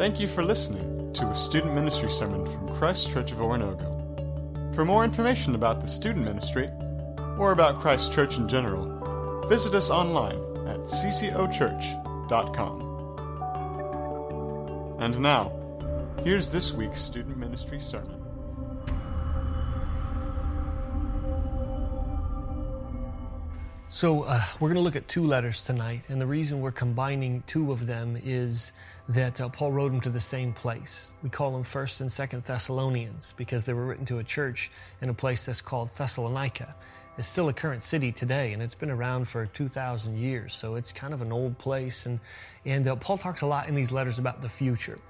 Thank you for listening to a student ministry sermon from Christ Church of Oronogo. For more information about the student ministry, or about Christ Church in general, visit us online at ccochurch.com. And now, here's this week's student ministry sermon. So, uh, we're going to look at two letters tonight, and the reason we're combining two of them is that uh, Paul wrote them to the same place. We call them First and Second Thessalonians because they were written to a church in a place that's called Thessalonica. It's still a current city today, and it's been around for 2,000 years, so it's kind of an old place. And, and uh, Paul talks a lot in these letters about the future.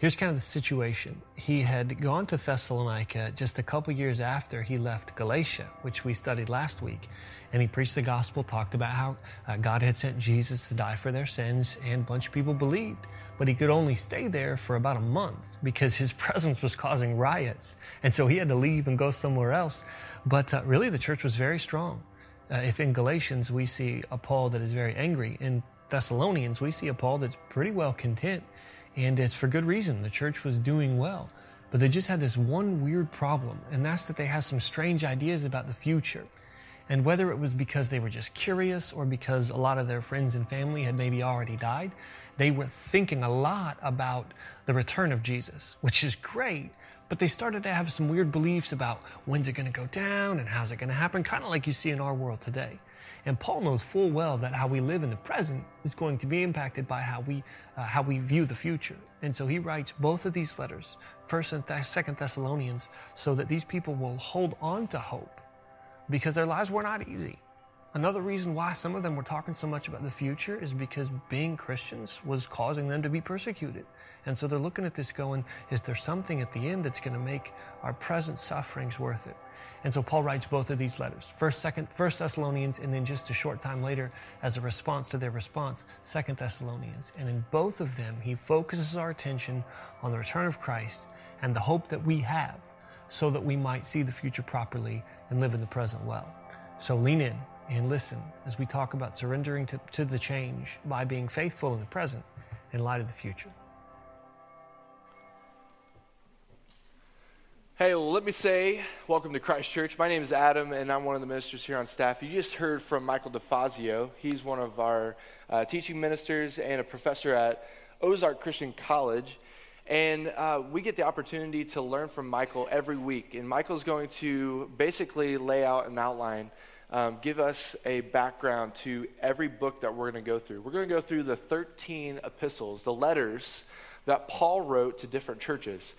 Here's kind of the situation. He had gone to Thessalonica just a couple years after he left Galatia, which we studied last week and he preached the gospel, talked about how uh, God had sent Jesus to die for their sins, and a bunch of people believed. But he could only stay there for about a month because his presence was causing riots. And so he had to leave and go somewhere else. But uh, really, the church was very strong. Uh, if in Galatians we see a Paul that is very angry, in Thessalonians we see a Paul that's pretty well content. And it's for good reason. The church was doing well. But they just had this one weird problem, and that's that they had some strange ideas about the future. And whether it was because they were just curious or because a lot of their friends and family had maybe already died, they were thinking a lot about the return of Jesus, which is great. But they started to have some weird beliefs about when's it going to go down and how's it going to happen, kind of like you see in our world today. And Paul knows full well that how we live in the present is going to be impacted by how we, uh, how we view the future. And so he writes both of these letters, First and Second Thessalonians, so that these people will hold on to hope because their lives were not easy. Another reason why some of them were talking so much about the future is because being Christians was causing them to be persecuted. And so they're looking at this going, is there something at the end that's going to make our present sufferings worth it? And so Paul writes both of these letters. First, second, First Thessalonians, and then just a short time later, as a response to their response, Second Thessalonians. And in both of them, he focuses our attention on the return of Christ and the hope that we have so that we might see the future properly and live in the present well. So lean in and listen as we talk about surrendering to, to the change by being faithful in the present in light of the future. Hey, well, let me say welcome to Christ Church. My name is Adam, and I'm one of the ministers here on staff. You just heard from Michael DeFazio. He's one of our uh, teaching ministers and a professor at Ozark Christian College. And uh, we get the opportunity to learn from Michael every week. And Michael's going to basically lay out an outline, um, give us a background to every book that we're going to go through. We're going to go through the 13 epistles, the letters that Paul wrote to different churches,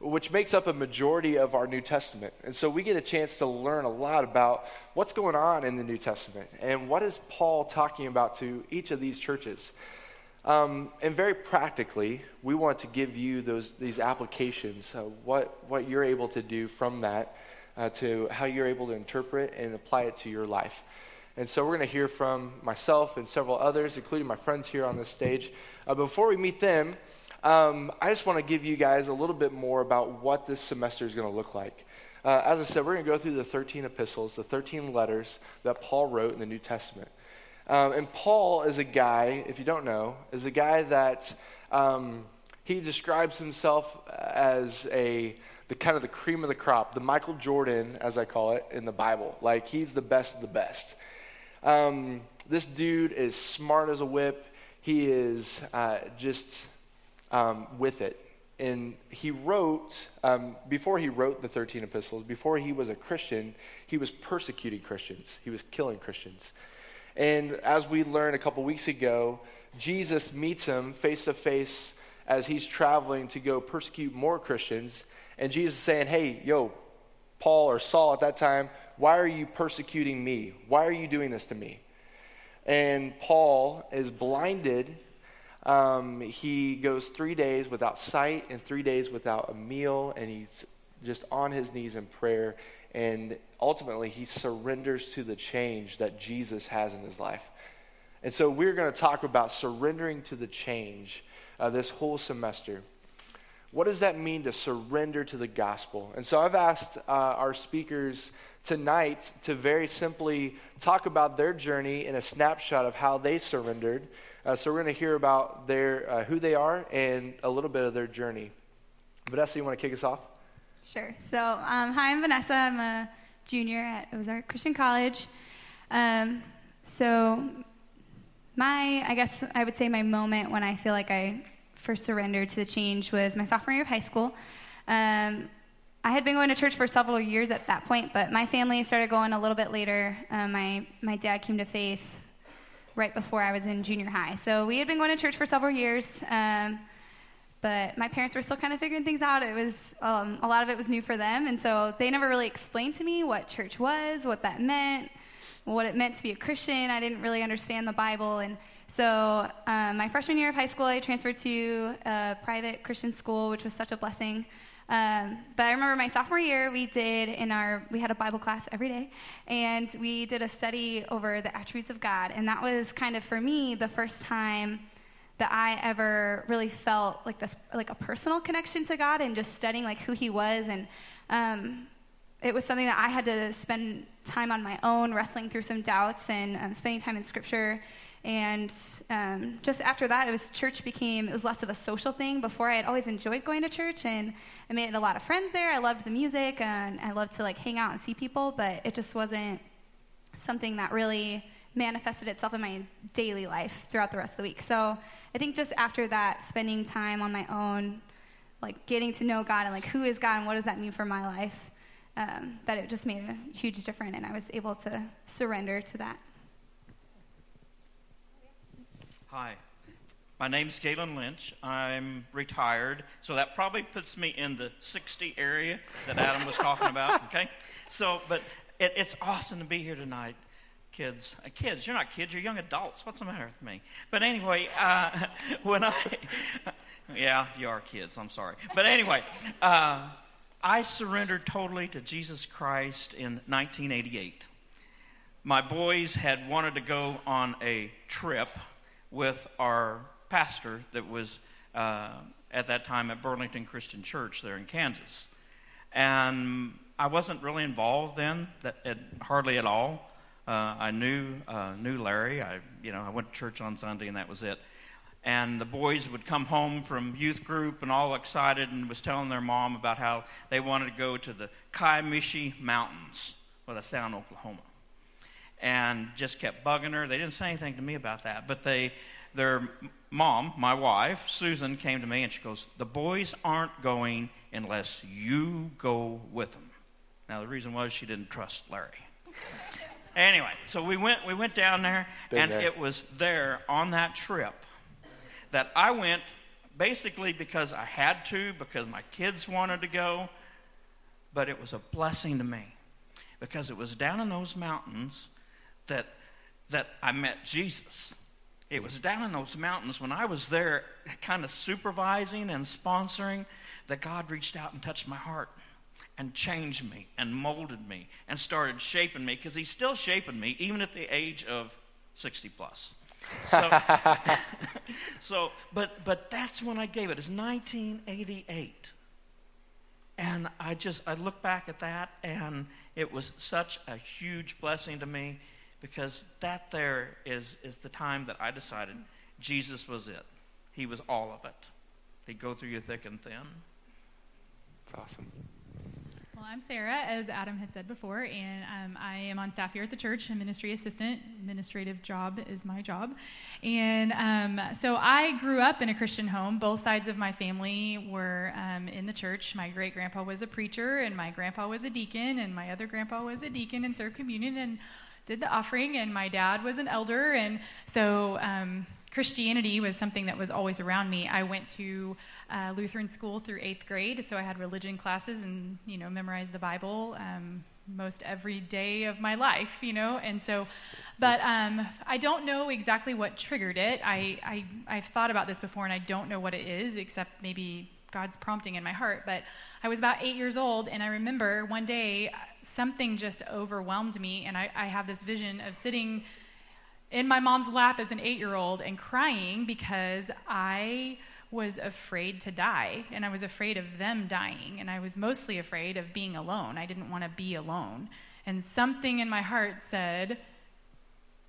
which makes up a majority of our New Testament. And so we get a chance to learn a lot about what's going on in the New Testament and what is Paul talking about to each of these churches. Um, and very practically, we want to give you those, these applications, uh, what, what you're able to do from that uh, to how you're able to interpret and apply it to your life. And so we're going to hear from myself and several others, including my friends here on this stage. Uh, before we meet them, um, I just want to give you guys a little bit more about what this semester is going to look like. Uh, as I said, we're going to go through the 13 epistles, the 13 letters that Paul wrote in the New Testament. Um, and Paul is a guy, if you don't know, is a guy that um, he describes himself as a the kind of the cream of the crop, the Michael Jordan, as I call it, in the Bible. Like he's the best of the best. Um, this dude is smart as a whip. He is uh, just um, with it. And he wrote, um, before he wrote the 13 epistles, before he was a Christian, he was persecuting Christians. He was killing Christians. And as we learned a couple weeks ago, Jesus meets him face to face as he's traveling to go persecute more Christians. And Jesus is saying, Hey, yo, Paul or Saul at that time, why are you persecuting me? Why are you doing this to me? And Paul is blinded. Um, he goes three days without sight and three days without a meal, and he's just on his knees in prayer. And ultimately, he surrenders to the change that Jesus has in his life. And so, we're going to talk about surrendering to the change uh, this whole semester. what does that mean to surrender to the gospel? And so I've asked uh, our speakers tonight to very simply talk about their journey in a snapshot of how they surrendered. Uh, so we're going to hear about their, uh, who they are and a little bit of their journey. Vanessa, you want to kick us off? Sure. So, um, hi, I'm Vanessa. I'm a junior at Ozark Christian College. Um, so, my, I guess I would say my moment when I feel like I first surrendered to the change was my sophomore year of high school. Um, I had been going to church for several years at that point, but my family started going a little bit later. Uh, my, my dad came to faith right before I was in junior high. So we had been going to church for several years, um, but my parents were still kind of figuring things out. It was um, a lot of it was new for them, and so they never really explained to me what church was, what that meant, what it meant to be a Christian. I didn't really understand the Bible, and so, um, my freshman year of high school, I transferred to a private Christian school, which was such a blessing. Um, but I remember my sophomore year, we did in our, we had a Bible class every day, and we did a study over the attributes of God. And that was kind of, for me, the first time that I ever really felt like this, like a personal connection to God and just studying like who He was. And um, it was something that I had to spend time on my own, wrestling through some doubts and um, spending time in Scripture and um, just after that, it was church became it was less of a social thing. Before I had always enjoyed going to church, and I made a lot of friends there. I loved the music, and I loved to like hang out and see people. But it just wasn't something that really manifested itself in my daily life throughout the rest of the week. So I think just after that, spending time on my own, like getting to know God and like who is God and what does that mean for my life, um, that it just made a huge difference, and I was able to surrender to that. Hi, my name's Galen Lynch. I'm retired, so that probably puts me in the 60 area that Adam was talking about. Okay, so but it, it's awesome to be here tonight, kids. Uh, kids, you're not kids, you're young adults. What's the matter with me? But anyway, uh, when I, yeah, you are kids. I'm sorry, but anyway. Uh, I surrendered totally to Jesus Christ in 1988. My boys had wanted to go on a trip with our pastor that was uh, at that time at Burlington Christian Church there in Kansas. And I wasn't really involved then, that, at, hardly at all. Uh, I knew uh, knew Larry. I you know I went to church on Sunday and that was it. And the boys would come home from youth group and all excited and was telling their mom about how they wanted to go to the Kiamichi Mountains, well that's down in Oklahoma and just kept bugging her. They didn't say anything to me about that, but they, their mom, my wife, Susan, came to me and she goes, The boys aren't going unless you go with them. Now, the reason was she didn't trust Larry. anyway, so we went, we went down there, Been and there. it was there on that trip that I went basically because I had to, because my kids wanted to go, but it was a blessing to me because it was down in those mountains that, that I met Jesus. It was down in those mountains when I was there, kind of supervising and sponsoring, that God reached out and touched my heart and changed me and molded me and started shaping me because He's still shaping me, even at the age of 60 plus. So, so but, but that's when I gave it. It's 1988. And I just, I look back at that and it was such a huge blessing to me because that there is, is the time that I decided Jesus was it. He was all of it. He'd go through you thick and thin. It's awesome. Well, I'm Sarah, as Adam had said before, and um, I am on staff here at the church, a ministry assistant. Administrative job is my job. And um, so I grew up in a Christian home. Both sides of my family were um, in the church. My great grandpa was a preacher, and my grandpa was a deacon, and my other grandpa was a deacon and served communion. And did the offering, and my dad was an elder, and so um, Christianity was something that was always around me. I went to uh, Lutheran school through eighth grade, so I had religion classes and you know memorized the Bible um, most every day of my life, you know. And so, but um, I don't know exactly what triggered it. I, I I've thought about this before, and I don't know what it is, except maybe God's prompting in my heart. But I was about eight years old, and I remember one day something just overwhelmed me, and I, I have this vision of sitting in my mom's lap as an eight year old and crying because I was afraid to die, and I was afraid of them dying, and I was mostly afraid of being alone. I didn't want to be alone. And something in my heart said,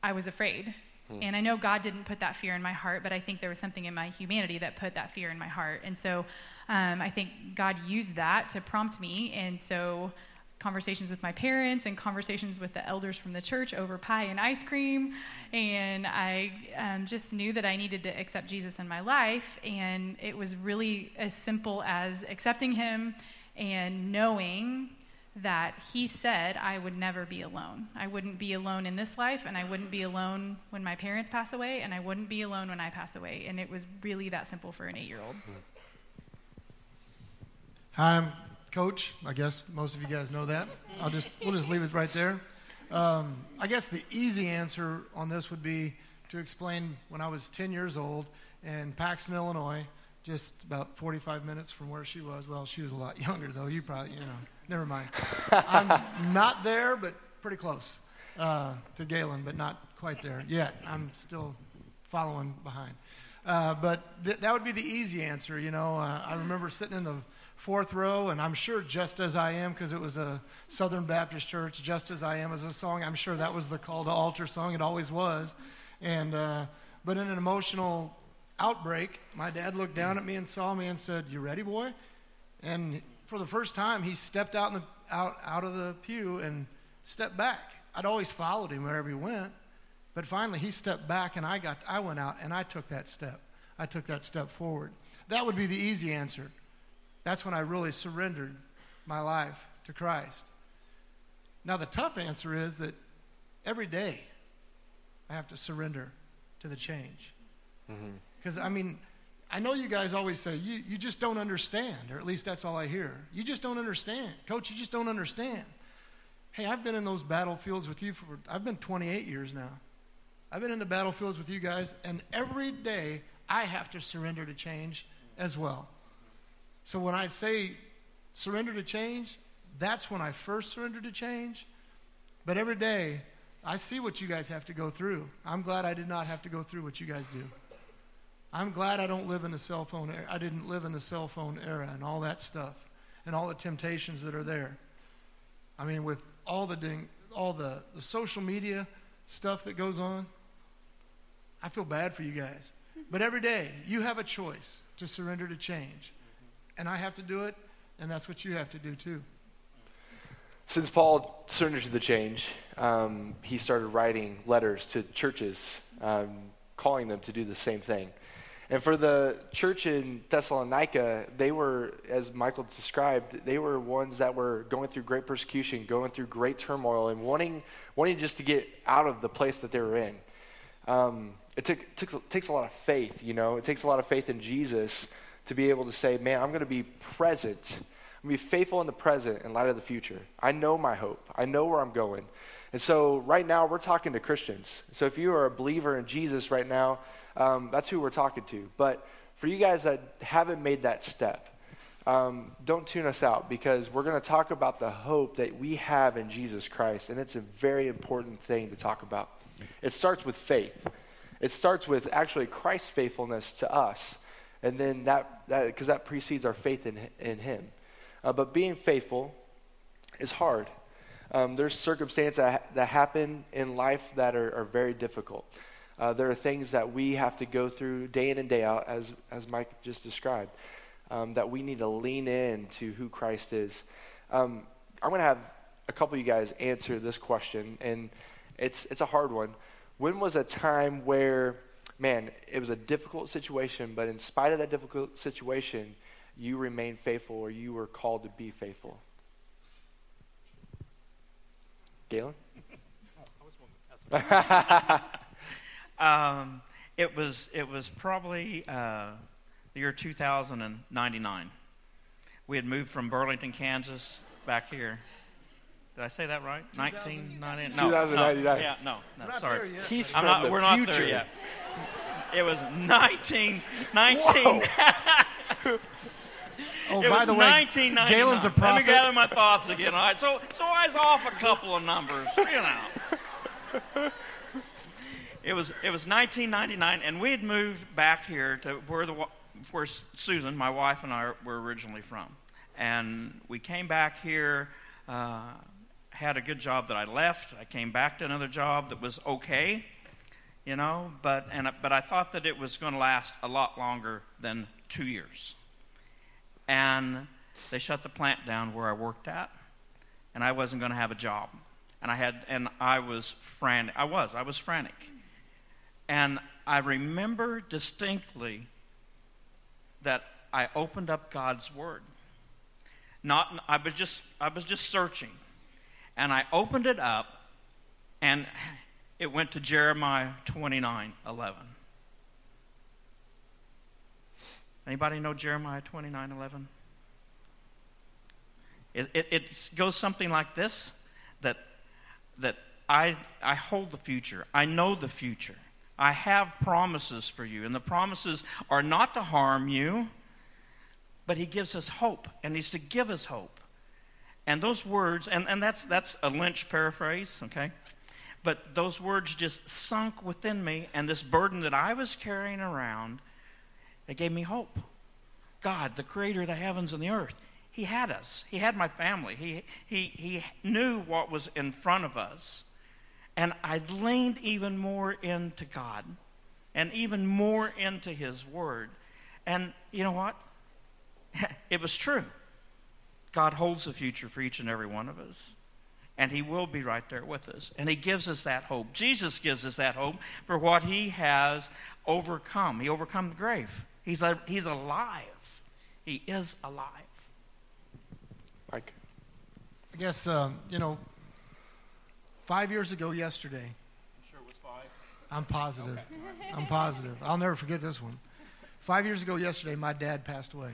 I was afraid. Hmm. And I know God didn't put that fear in my heart, but I think there was something in my humanity that put that fear in my heart. And so um, I think God used that to prompt me. And so conversations with my parents and conversations with the elders from the church over pie and ice cream. And I um, just knew that I needed to accept Jesus in my life. And it was really as simple as accepting him and knowing that he said I would never be alone. I wouldn't be alone in this life, and I wouldn't be alone when my parents pass away, and I wouldn't be alone when I pass away. And it was really that simple for an eight year old. Hi, I'm Coach. I guess most of you guys know that. I'll just we'll just leave it right there. Um, I guess the easy answer on this would be to explain when I was 10 years old in Paxton, Illinois, just about 45 minutes from where she was. Well, she was a lot younger, though. You probably, you know, never mind. I'm not there, but pretty close uh, to Galen, but not quite there yet. I'm still following behind. Uh, but th- that would be the easy answer, you know. Uh, I remember sitting in the fourth row, and I'm sure Just As I Am, because it was a Southern Baptist church, Just As I Am as a song. I'm sure that was the call to altar song. It always was. And, uh, but in an emotional outbreak, my dad looked down at me and saw me and said, You ready, boy? And for the first time, he stepped out, in the, out, out of the pew and stepped back. I'd always followed him wherever he went. But finally, he stepped back, and I, got, I went out and I took that step. I took that step forward. That would be the easy answer. That's when I really surrendered my life to Christ. Now, the tough answer is that every day I have to surrender to the change. Because, mm-hmm. I mean, I know you guys always say, you, you just don't understand, or at least that's all I hear. You just don't understand. Coach, you just don't understand. Hey, I've been in those battlefields with you for, I've been 28 years now. I've been in the battlefields with you guys, and every day I have to surrender to change as well. So when I say surrender to change, that's when I first surrender to change. But every day, I see what you guys have to go through. I'm glad I did not have to go through what you guys do. I'm glad I don't live in the cell phone era. I didn't live in the cell phone era and all that stuff and all the temptations that are there. I mean, with all the ding, all the, the social media stuff that goes on, I feel bad for you guys. But every day, you have a choice to surrender to change and I have to do it, and that's what you have to do too. Since Paul surrendered to the change, um, he started writing letters to churches, um, calling them to do the same thing. And for the church in Thessalonica, they were, as Michael described, they were ones that were going through great persecution, going through great turmoil, and wanting, wanting just to get out of the place that they were in. Um, it took, took, takes a lot of faith, you know. It takes a lot of faith in Jesus to be able to say, man, I'm going to be present. I'm going to be faithful in the present in light of the future. I know my hope. I know where I'm going. And so right now we're talking to Christians. So if you are a believer in Jesus right now, um, that's who we're talking to. But for you guys that haven't made that step, um, don't tune us out because we're going to talk about the hope that we have in Jesus Christ. And it's a very important thing to talk about. It starts with faith. It starts with actually Christ's faithfulness to us and then that because that, that, precedes our faith in in Him. Uh, but being faithful is hard. Um, there's circumstances that, that, happen in life that are, are very difficult. Uh, there are things that we have to go through day in and day out, as as Mike just described, um, that we need to lean in to who Christ is. Um, I'm going to have a couple of you guys answer this question, and it's it's a hard one. When was a time where man, it was a difficult situation, but in spite of that difficult situation, you remained faithful or you were called to be faithful. Galen? um, it was it was probably uh, the year 2099. We had moved from Burlington, Kansas, back here. Did I say that right? 1999. No, 2099. No, yeah, no, no. We're sorry. Yet, He's I'm from not, the we're future. not there yet. It was 19. 19 Oh, it by was the way, 1999. Galen's a Let me gather my thoughts again. All right, so so I was off a couple of numbers, you know. It was it was 1999, and we had moved back here to where the where Susan, my wife, and I were originally from. And we came back here, uh, had a good job that I left. I came back to another job that was okay, you know, but, and, but I thought that it was going to last a lot longer than two years. And they shut the plant down where I worked at, and I wasn't going to have a job. And I had, and I was frantic. I was, I was frantic. And I remember distinctly that I opened up God's Word. Not, I was just, I was just searching, and I opened it up, and it went to Jeremiah 29 11. Anybody know Jeremiah 29 11? It, it, it, goes something like this that, that I, I hold the future, I know the future. I have promises for you, and the promises are not to harm you, but He gives us hope, and He's to give us hope. And those words, and, and that's, that's a Lynch paraphrase, okay? But those words just sunk within me, and this burden that I was carrying around, it gave me hope. God, the creator of the heavens and the earth, He had us. He had my family. He, he, he knew what was in front of us. And I leaned even more into God and even more into His Word. And you know what? it was true. God holds the future for each and every one of us. And He will be right there with us. And He gives us that hope. Jesus gives us that hope for what He has overcome. He overcome the grave. He's, he's alive. He is alive. Mike? I guess, um, you know, Five years ago yesterday. I'm Sure it was five? I'm positive. Okay. I'm positive. I'll never forget this one. Five years ago yesterday, my dad passed away.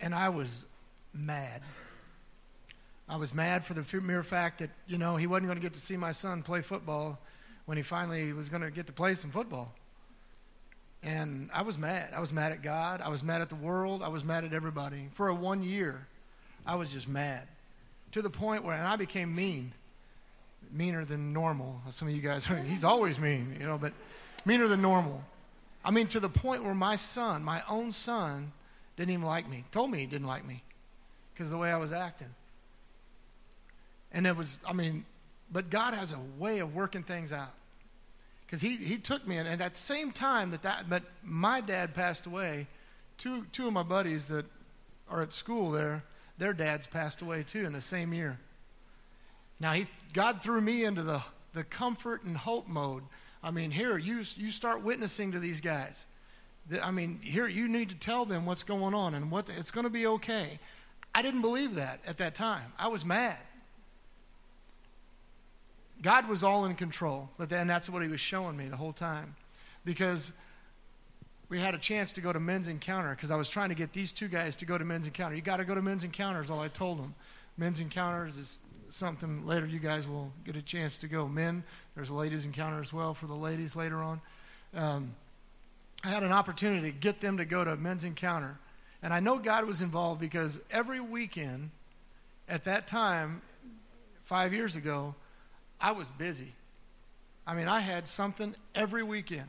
And I was mad. I was mad for the mere fact that, you know, he wasn't going to get to see my son play football when he finally was going to get to play some football. And I was mad. I was mad at God. I was mad at the world. I was mad at everybody. For a one year, I was just mad to the point where, and I became mean, meaner than normal. Some of you guys, he's always mean, you know, but meaner than normal. I mean, to the point where my son, my own son, didn't even like me. Told me he didn't like me because the way I was acting. And it was, I mean, but God has a way of working things out. Because he, he took me, and at that same time that, that but my dad passed away, two, two of my buddies that are at school there, their dads passed away too in the same year. Now, he, God threw me into the, the comfort and hope mode. I mean, here, you, you start witnessing to these guys. I mean, here, you need to tell them what's going on and what it's going to be okay. I didn't believe that at that time. I was mad. God was all in control, but then that's what he was showing me the whole time. Because we had a chance to go to men's encounter because I was trying to get these two guys to go to men's encounter. You got to go to men's encounters, all I told them. Men's encounters is something later you guys will get a chance to go. Men, there's a ladies' encounter as well for the ladies later on. Um, I had an opportunity to get them to go to men's encounter. And I know God was involved because every weekend at that time, five years ago, I was busy. I mean, I had something every weekend.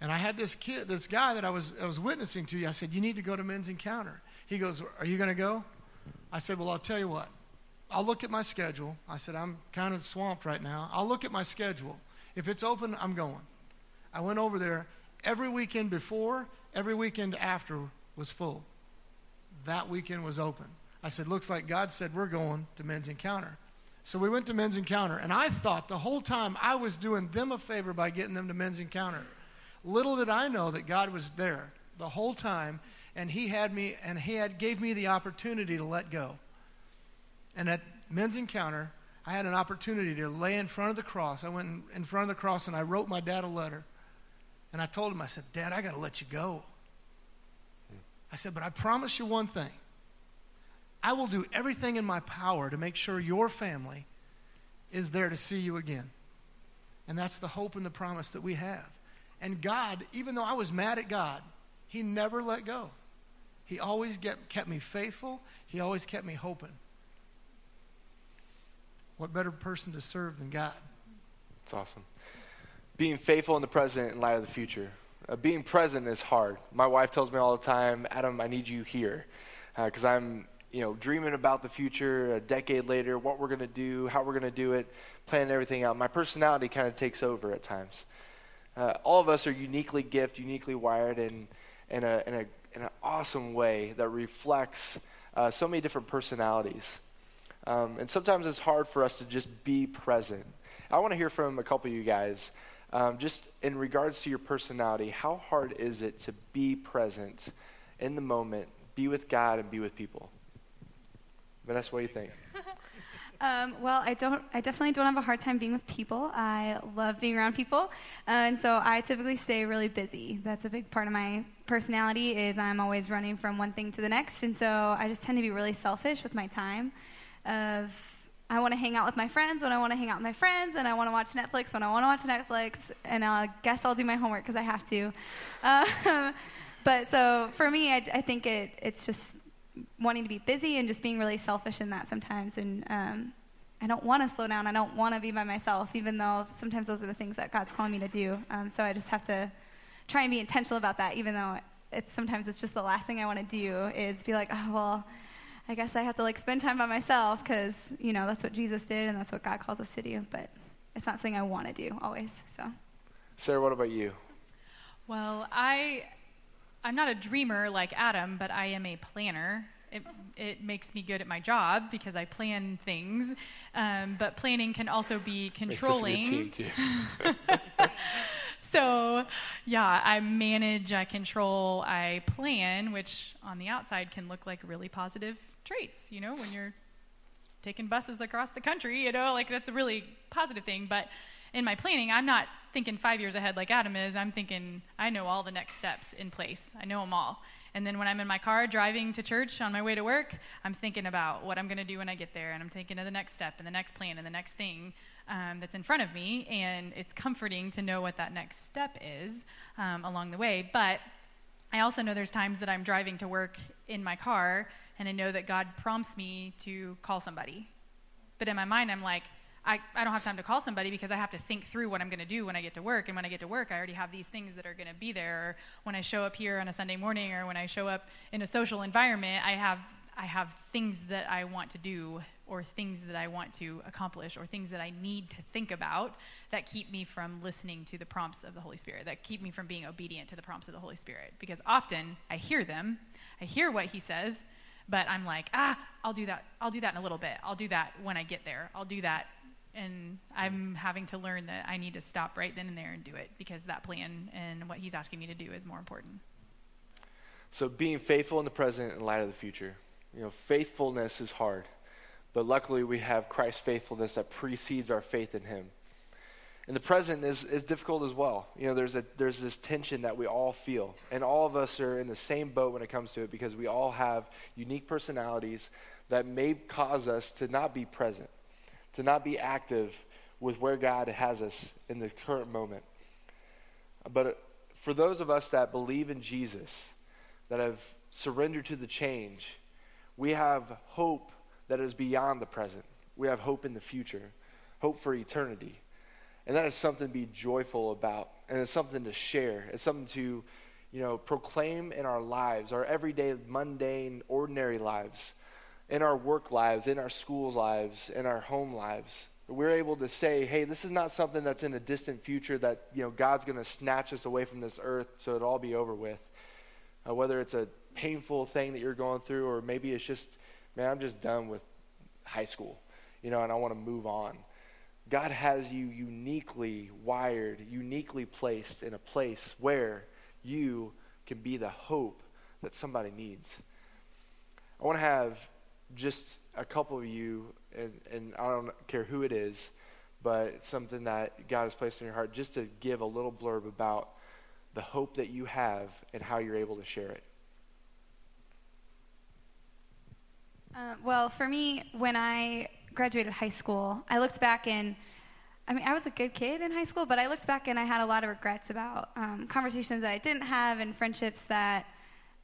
And I had this kid, this guy that I was, I was witnessing to. I said, You need to go to men's encounter. He goes, Are you going to go? I said, Well, I'll tell you what. I'll look at my schedule. I said, I'm kind of swamped right now. I'll look at my schedule. If it's open, I'm going. I went over there. Every weekend before, every weekend after was full. That weekend was open. I said, Looks like God said we're going to men's encounter. So we went to men's encounter, and I thought the whole time I was doing them a favor by getting them to men's encounter. Little did I know that God was there the whole time, and He had me, and He had gave me the opportunity to let go. And at men's encounter, I had an opportunity to lay in front of the cross. I went in front of the cross and I wrote my dad a letter. And I told him, I said, Dad, I got to let you go. I said, but I promise you one thing. I will do everything in my power to make sure your family is there to see you again. And that's the hope and the promise that we have. And God, even though I was mad at God, He never let go. He always get, kept me faithful, He always kept me hoping. What better person to serve than God? It's awesome. Being faithful in the present in light of the future. Uh, being present is hard. My wife tells me all the time, Adam, I need you here. Because uh, I'm you know, dreaming about the future a decade later, what we're going to do, how we're going to do it, planning everything out. My personality kind of takes over at times. Uh, all of us are uniquely gifted, uniquely wired in, in, a, in, a, in an awesome way that reflects uh, so many different personalities. Um, and sometimes it's hard for us to just be present. I want to hear from a couple of you guys. Um, just in regards to your personality, how hard is it to be present in the moment, be with God, and be with people? Vanessa, what do you think? Um, well, I don't. I definitely don't have a hard time being with people. I love being around people, uh, and so I typically stay really busy. That's a big part of my personality. Is I'm always running from one thing to the next, and so I just tend to be really selfish with my time. Of I want to hang out with my friends when I want to hang out with my friends, and I want to watch Netflix when I want to watch Netflix, and I guess I'll do my homework because I have to. Uh, but so for me, I, I think it, it's just wanting to be busy and just being really selfish in that sometimes. And um, I don't want to slow down. I don't want to be by myself, even though sometimes those are the things that God's calling me to do. Um, so I just have to try and be intentional about that, even though it's sometimes it's just the last thing I want to do is be like, oh well, I guess I have to like spend time by myself because you know that's what Jesus did and that's what God calls us to do. But it's not something I want to do always. So, Sarah, what about you? Well, I I'm not a dreamer like Adam, but I am a planner. It, it makes me good at my job because I plan things. Um, but planning can also be controlling. so, yeah, I manage, I control, I plan, which on the outside can look like really positive traits, you know, when you're taking buses across the country, you know, like that's a really positive thing. But in my planning, I'm not thinking five years ahead like Adam is. I'm thinking I know all the next steps in place. I know them all. And then when I'm in my car driving to church on my way to work, I'm thinking about what I'm going to do when I get there, and I'm thinking of the next step and the next plan and the next thing um, that's in front of me. And it's comforting to know what that next step is um, along the way. But I also know there's times that I'm driving to work in my car, and I know that God prompts me to call somebody. But in my mind, I'm like, I, I don't have time to call somebody because I have to think through what I'm going to do when I get to work. And when I get to work, I already have these things that are going to be there. Or when I show up here on a Sunday morning or when I show up in a social environment, I have, I have things that I want to do or things that I want to accomplish or things that I need to think about that keep me from listening to the prompts of the Holy Spirit, that keep me from being obedient to the prompts of the Holy Spirit. Because often I hear them, I hear what He says, but I'm like, ah, I'll do that. I'll do that in a little bit. I'll do that when I get there. I'll do that and I'm having to learn that I need to stop right then and there and do it because that plan and what he's asking me to do is more important. So being faithful in the present in light of the future. You know, faithfulness is hard, but luckily we have Christ's faithfulness that precedes our faith in him. And the present is, is difficult as well. You know, there's, a, there's this tension that we all feel. And all of us are in the same boat when it comes to it because we all have unique personalities that may cause us to not be present to not be active with where God has us in the current moment. But for those of us that believe in Jesus, that have surrendered to the change, we have hope that is beyond the present. We have hope in the future, hope for eternity. And that is something to be joyful about, and it's something to share. It's something to, you know, proclaim in our lives, our everyday, mundane, ordinary lives in our work lives, in our school lives, in our home lives. We're able to say, hey, this is not something that's in a distant future that, you know, God's going to snatch us away from this earth so it'll all be over with. Uh, whether it's a painful thing that you're going through or maybe it's just, man, I'm just done with high school, you know, and I want to move on. God has you uniquely wired, uniquely placed in a place where you can be the hope that somebody needs. I want to have just a couple of you, and, and I don't care who it is, but something that God has placed in your heart, just to give a little blurb about the hope that you have and how you're able to share it. Uh, well, for me, when I graduated high school, I looked back and I mean, I was a good kid in high school, but I looked back and I had a lot of regrets about um, conversations that I didn't have and friendships that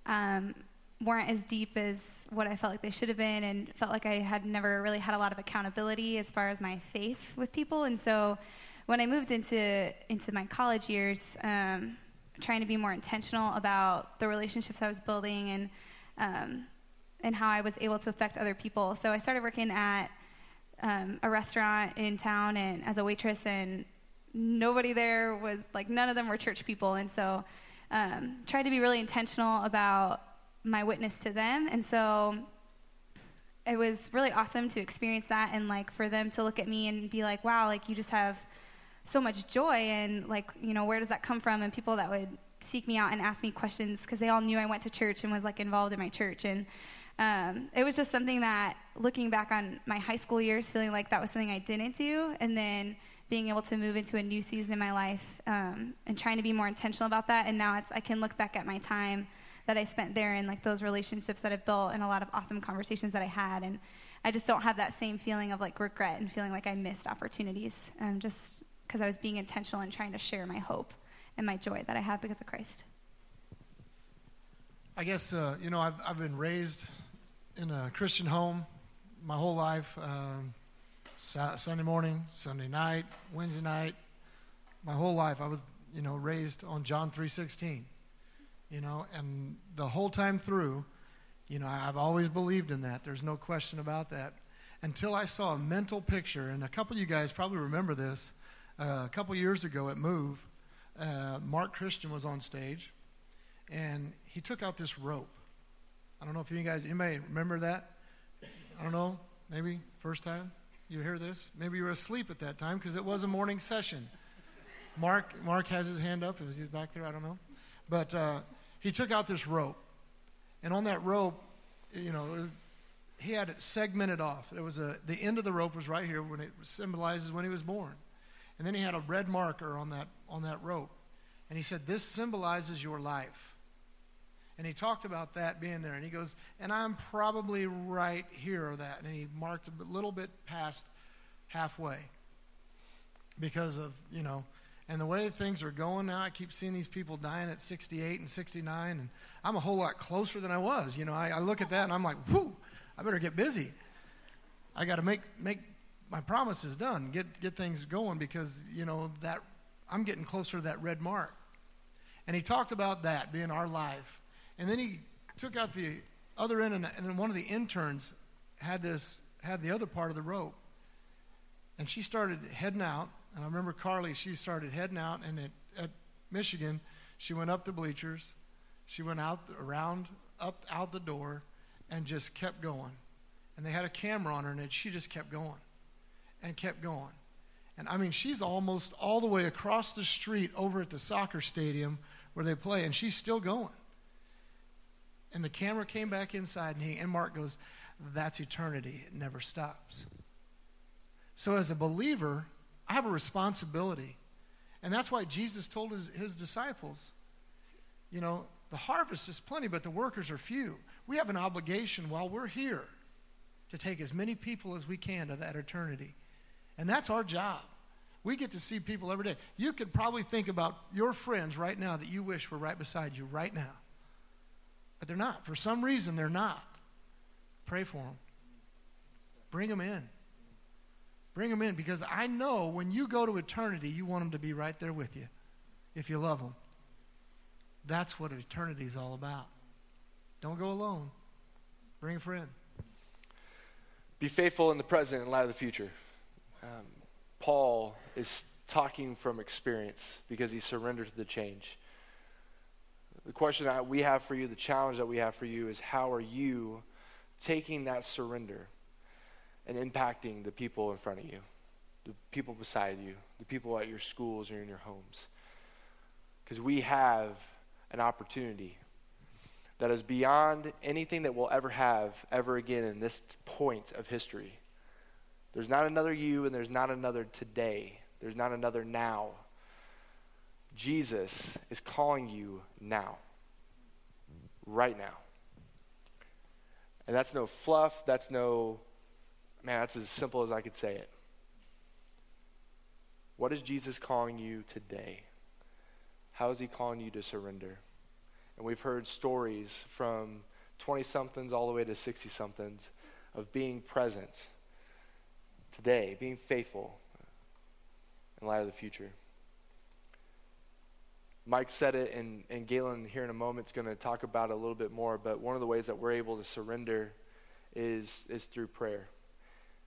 um, weren't as deep as what I felt like they should have been, and felt like I had never really had a lot of accountability as far as my faith with people. And so, when I moved into into my college years, um, trying to be more intentional about the relationships I was building and um, and how I was able to affect other people. So I started working at um, a restaurant in town and as a waitress, and nobody there was like none of them were church people, and so um, tried to be really intentional about my witness to them, and so it was really awesome to experience that and like for them to look at me and be like, wow, like you just have so much joy and like you know where does that come from? And people that would seek me out and ask me questions because they all knew I went to church and was like involved in my church. And um, it was just something that looking back on my high school years feeling like that was something I didn't do and then being able to move into a new season in my life um, and trying to be more intentional about that. And now it's I can look back at my time that I spent there and like those relationships that I've built and a lot of awesome conversations that I had and I just don't have that same feeling of like regret and feeling like I missed opportunities um, just because I was being intentional and trying to share my hope and my joy that I have because of Christ. I guess, uh, you know, I've, I've been raised in a Christian home my whole life. Um, Sunday morning, Sunday night, Wednesday night, my whole life I was, you know, raised on John 3:16. You know, and the whole time through, you know, I've always believed in that. There's no question about that. Until I saw a mental picture, and a couple of you guys probably remember this. Uh, a couple years ago at Move, uh, Mark Christian was on stage, and he took out this rope. I don't know if you guys, you may remember that. I don't know, maybe first time you hear this. Maybe you were asleep at that time because it was a morning session. Mark, Mark has his hand up. Is he back there? I don't know. But uh, he took out this rope, and on that rope, you know, he had it segmented off. It was a the end of the rope was right here when it symbolizes when he was born. And then he had a red marker on that, on that rope. And he said, This symbolizes your life. And he talked about that being there. And he goes, And I'm probably right here or that. And he marked a little bit past halfway because of, you know, and the way things are going now, I keep seeing these people dying at 68 and 69. And I'm a whole lot closer than I was. You know, I, I look at that and I'm like, whoo, I better get busy. I got to make, make my promises done. Get get things going because you know that I'm getting closer to that red mark. And he talked about that being our life. And then he took out the other end, and, and then one of the interns had this had the other part of the rope. And she started heading out. And I remember Carly, she started heading out, and at, at Michigan, she went up the bleachers, she went out around up out the door, and just kept going. And they had a camera on her, and she just kept going and kept going. And I mean, she's almost all the way across the street over at the soccer stadium where they play, and she's still going. And the camera came back inside, and, he, and Mark goes, That's eternity. It never stops. So, as a believer, I have a responsibility. And that's why Jesus told his, his disciples, you know, the harvest is plenty, but the workers are few. We have an obligation while we're here to take as many people as we can to that eternity. And that's our job. We get to see people every day. You could probably think about your friends right now that you wish were right beside you right now. But they're not. For some reason, they're not. Pray for them. Bring them in. Bring them in because I know when you go to eternity, you want them to be right there with you if you love them. That's what eternity is all about. Don't go alone. Bring a friend. Be faithful in the present and light of the future. Um, Paul is talking from experience because he surrendered to the change. The question that we have for you, the challenge that we have for you is how are you taking that surrender and impacting the people in front of you, the people beside you, the people at your schools or in your homes? Because we have an opportunity that is beyond anything that we'll ever have ever again in this point of history. There's not another you and there's not another today. There's not another now. Jesus is calling you now. Right now. And that's no fluff. That's no, man, that's as simple as I could say it. What is Jesus calling you today? How is he calling you to surrender? And we've heard stories from 20 somethings all the way to 60 somethings of being present today, being faithful in light of the future. Mike said it, and, and Galen here in a moment is going to talk about it a little bit more. But one of the ways that we're able to surrender is, is through prayer.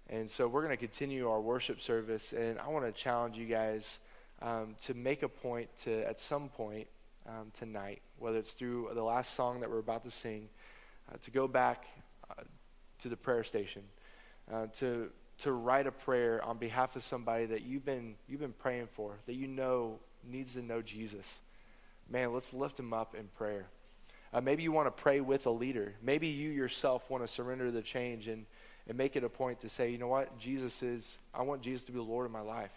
And so we're going to continue our worship service, and I want to challenge you guys um, to make a point to, at some point um, tonight, whether it's through the last song that we're about to sing, uh, to go back uh, to the prayer station, uh, to to write a prayer on behalf of somebody that you've been you've been praying for, that you know needs to know Jesus. Man, let's lift him up in prayer. Uh, maybe you want to pray with a leader. Maybe you yourself want to surrender the change and, and make it a point to say, you know what, Jesus is, I want Jesus to be the Lord of my life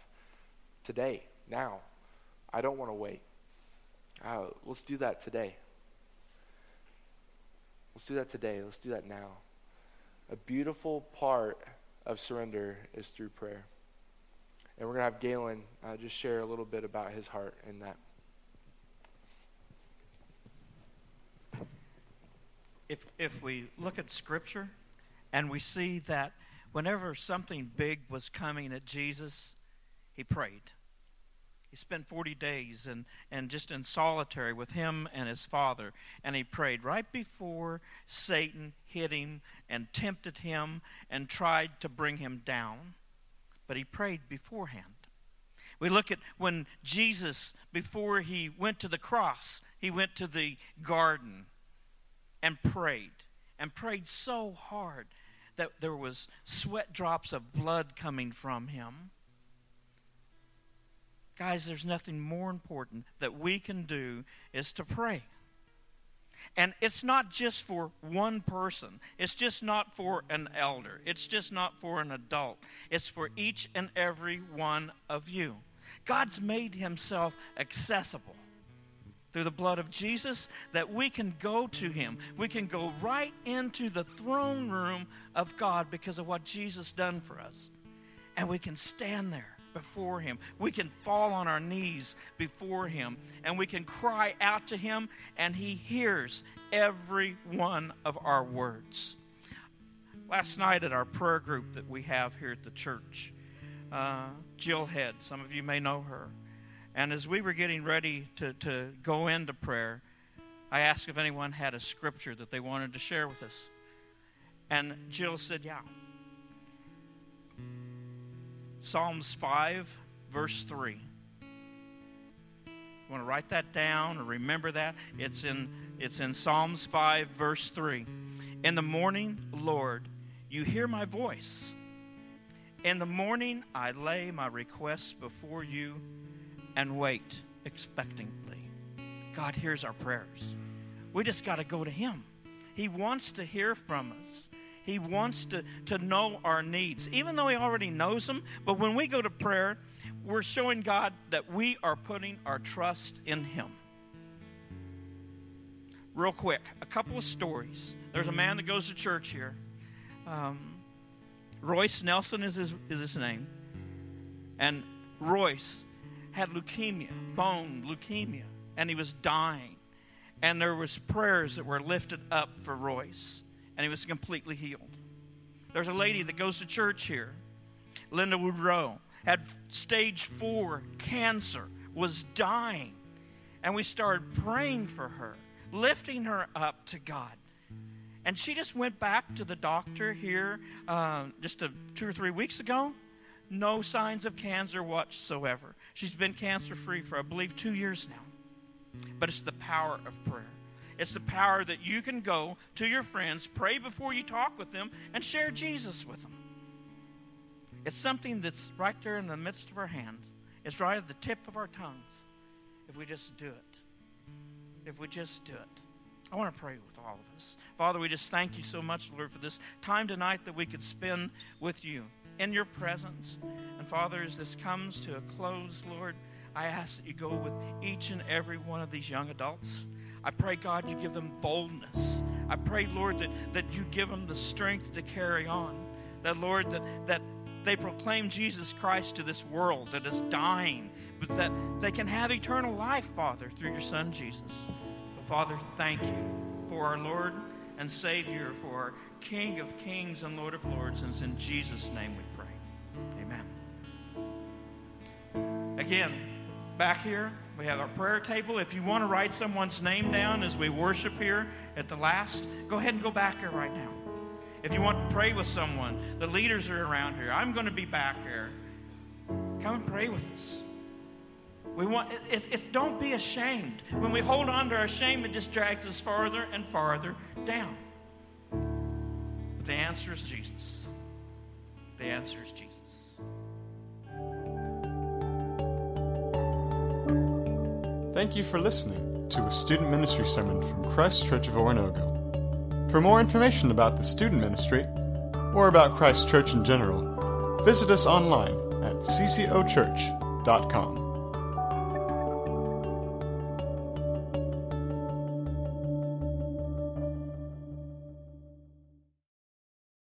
today, now. I don't want to wait. Uh, let's do that today. Let's do that today. Let's do that now. A beautiful part of surrender is through prayer. And we're going to have Galen uh, just share a little bit about his heart in that. If, if we look at Scripture and we see that whenever something big was coming at Jesus, he prayed. He spent 40 days and, and just in solitary with him and his father. And he prayed right before Satan hit him and tempted him and tried to bring him down. But he prayed beforehand. We look at when Jesus, before he went to the cross, he went to the garden and prayed. And prayed so hard that there was sweat drops of blood coming from him. Guys, there's nothing more important that we can do is to pray. And it's not just for one person. It's just not for an elder. It's just not for an adult. It's for each and every one of you. God's made himself accessible through the blood of Jesus that we can go to him. We can go right into the throne room of God because of what Jesus done for us. And we can stand there before Him. We can fall on our knees before Him and we can cry out to Him, and He hears every one of our words. Last night at our prayer group that we have here at the church, uh, Jill Head, some of you may know her. And as we were getting ready to, to go into prayer, I asked if anyone had a scripture that they wanted to share with us. And Jill said, Yeah. Psalms 5, verse 3. You want to write that down or remember that? It's in, it's in Psalms 5, verse 3. In the morning, Lord, you hear my voice. In the morning, I lay my requests before you and wait expectantly. God hears our prayers. We just got to go to Him. He wants to hear from us. He wants to, to know our needs, even though He already knows them. But when we go to prayer, we're showing God that we are putting our trust in Him. Real quick, a couple of stories. There's a man that goes to church here. Um, Royce Nelson is his, is his name. And Royce had leukemia, bone leukemia, and he was dying. And there was prayers that were lifted up for Royce and he was completely healed. There's a lady that goes to church here, Linda Woodrow, had stage four cancer, was dying, and we started praying for her, lifting her up to God. And she just went back to the doctor here uh, just a, two or three weeks ago. No signs of cancer whatsoever. She's been cancer free for, I believe, two years now. But it's the power of prayer. It's the power that you can go to your friends, pray before you talk with them, and share Jesus with them. It's something that's right there in the midst of our hands. It's right at the tip of our tongues. If we just do it. If we just do it. I want to pray with all of us. Father, we just thank you so much, Lord, for this time tonight that we could spend with you in your presence. And Father, as this comes to a close, Lord, I ask that you go with each and every one of these young adults. I pray, God, you give them boldness. I pray, Lord, that, that you give them the strength to carry on. That, Lord, that, that they proclaim Jesus Christ to this world that is dying, but that they can have eternal life, Father, through your Son, Jesus. Father, thank you for our Lord and Savior, for King of kings and Lord of lords. And it's in Jesus' name we pray. Amen. Again, back here, we have our prayer table. If you want to write someone's name down as we worship here at the last, go ahead and go back here right now. If you want to pray with someone, the leaders are around here. I'm going to be back here. Come and pray with us. We want it's, it's don't be ashamed. When we hold on to our shame, it just drags us farther and farther down. But the answer is Jesus. The answer is Jesus. Thank you for listening to a student ministry sermon from Christ Church of Oronogo. For more information about the student ministry or about Christ Church in general, visit us online at ccochurch.com.